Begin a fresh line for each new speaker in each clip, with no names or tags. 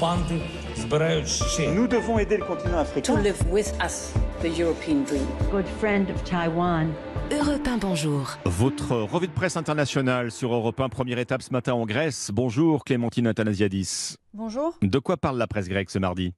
Nous devons aider le continent africain.
To live with us the European dream.
Good friend of Taiwan.
Europe 1, bonjour.
Votre revue de presse internationale sur Europe 1, première étape ce matin en Grèce. Bonjour Clémentine Athanasiadis.
Bonjour.
De quoi parle la presse grecque ce mardi?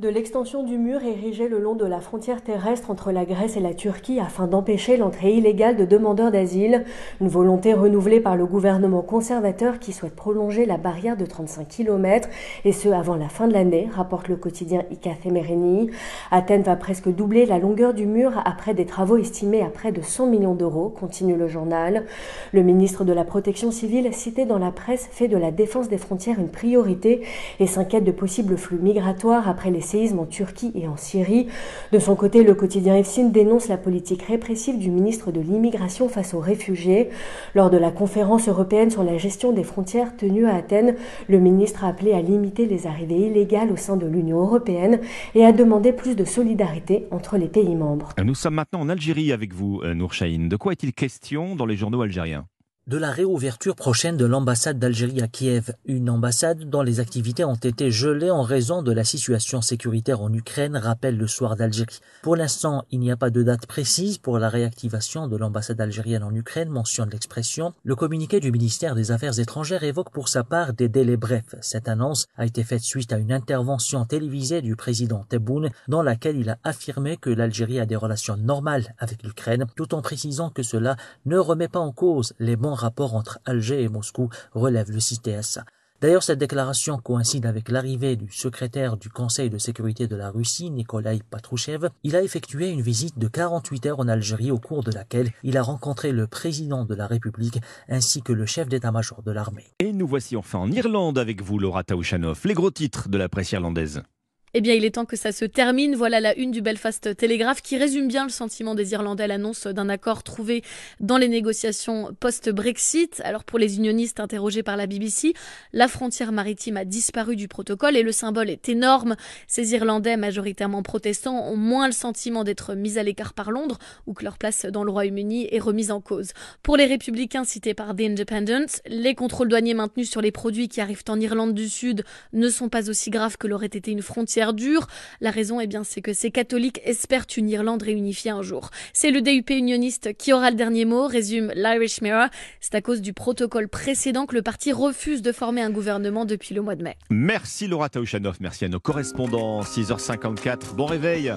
De l'extension du mur érigé le long de la frontière terrestre entre la Grèce et la Turquie afin d'empêcher l'entrée illégale de demandeurs d'asile, une volonté renouvelée par le gouvernement conservateur qui souhaite prolonger la barrière de 35 km et ce avant la fin de l'année, rapporte le quotidien Ika Themerini. Athènes va presque doubler la longueur du mur après des travaux estimés à près de 100 millions d'euros, continue le journal. Le ministre de la Protection civile, cité dans la presse, fait de la défense des frontières une priorité et s'inquiète de possibles flux migratoires après les en Turquie et en Syrie. De son côté, le quotidien EFSIN dénonce la politique répressive du ministre de l'immigration face aux réfugiés. Lors de la conférence européenne sur la gestion des frontières tenue à Athènes, le ministre a appelé à limiter les arrivées illégales au sein de l'Union européenne et a demandé plus de solidarité entre les pays membres.
Nous sommes maintenant en Algérie avec vous, euh, Nour Chahine. De quoi est-il question dans les journaux algériens?
De la réouverture prochaine de l'ambassade d'Algérie à Kiev, une ambassade dont les activités ont été gelées en raison de la situation sécuritaire en Ukraine, rappelle le soir d'Algérie. Pour l'instant, il n'y a pas de date précise pour la réactivation de l'ambassade algérienne en Ukraine, mentionne l'expression. Le communiqué du ministère des Affaires étrangères évoque pour sa part des délais brefs. Cette annonce a été faite suite à une intervention télévisée du président Tebboune dans laquelle il a affirmé que l'Algérie a des relations normales avec l'Ukraine, tout en précisant que cela ne remet pas en cause les bons rapport entre Alger et Moscou, relève le CTS. D'ailleurs, cette déclaration coïncide avec l'arrivée du secrétaire du Conseil de sécurité de la Russie, Nikolai Patrouchev. Il a effectué une visite de 48 heures en Algérie au cours de laquelle il a rencontré le président de la République ainsi que le chef d'état-major de l'armée.
Et nous voici enfin en Irlande avec vous, Laura Taouchanov. Les gros titres de la presse irlandaise.
Eh bien, il est temps que ça se termine. Voilà la une du Belfast Telegraph qui résume bien le sentiment des Irlandais à l'annonce d'un accord trouvé dans les négociations post-Brexit. Alors, pour les unionistes interrogés par la BBC, la frontière maritime a disparu du protocole et le symbole est énorme. Ces Irlandais, majoritairement protestants, ont moins le sentiment d'être mis à l'écart par Londres ou que leur place dans le Royaume-Uni est remise en cause. Pour les républicains cités par The Independent, les contrôles douaniers maintenus sur les produits qui arrivent en Irlande du Sud ne sont pas aussi graves que l'aurait été une frontière La raison, eh bien, c'est que ces catholiques espèrent une Irlande réunifiée un jour. C'est le DUP unioniste qui aura le dernier mot, résume l'Irish Mirror. C'est à cause du protocole précédent que le parti refuse de former un gouvernement depuis le mois de mai.
Merci Laura Taouchanov, merci à nos correspondants. 6h54, bon réveil.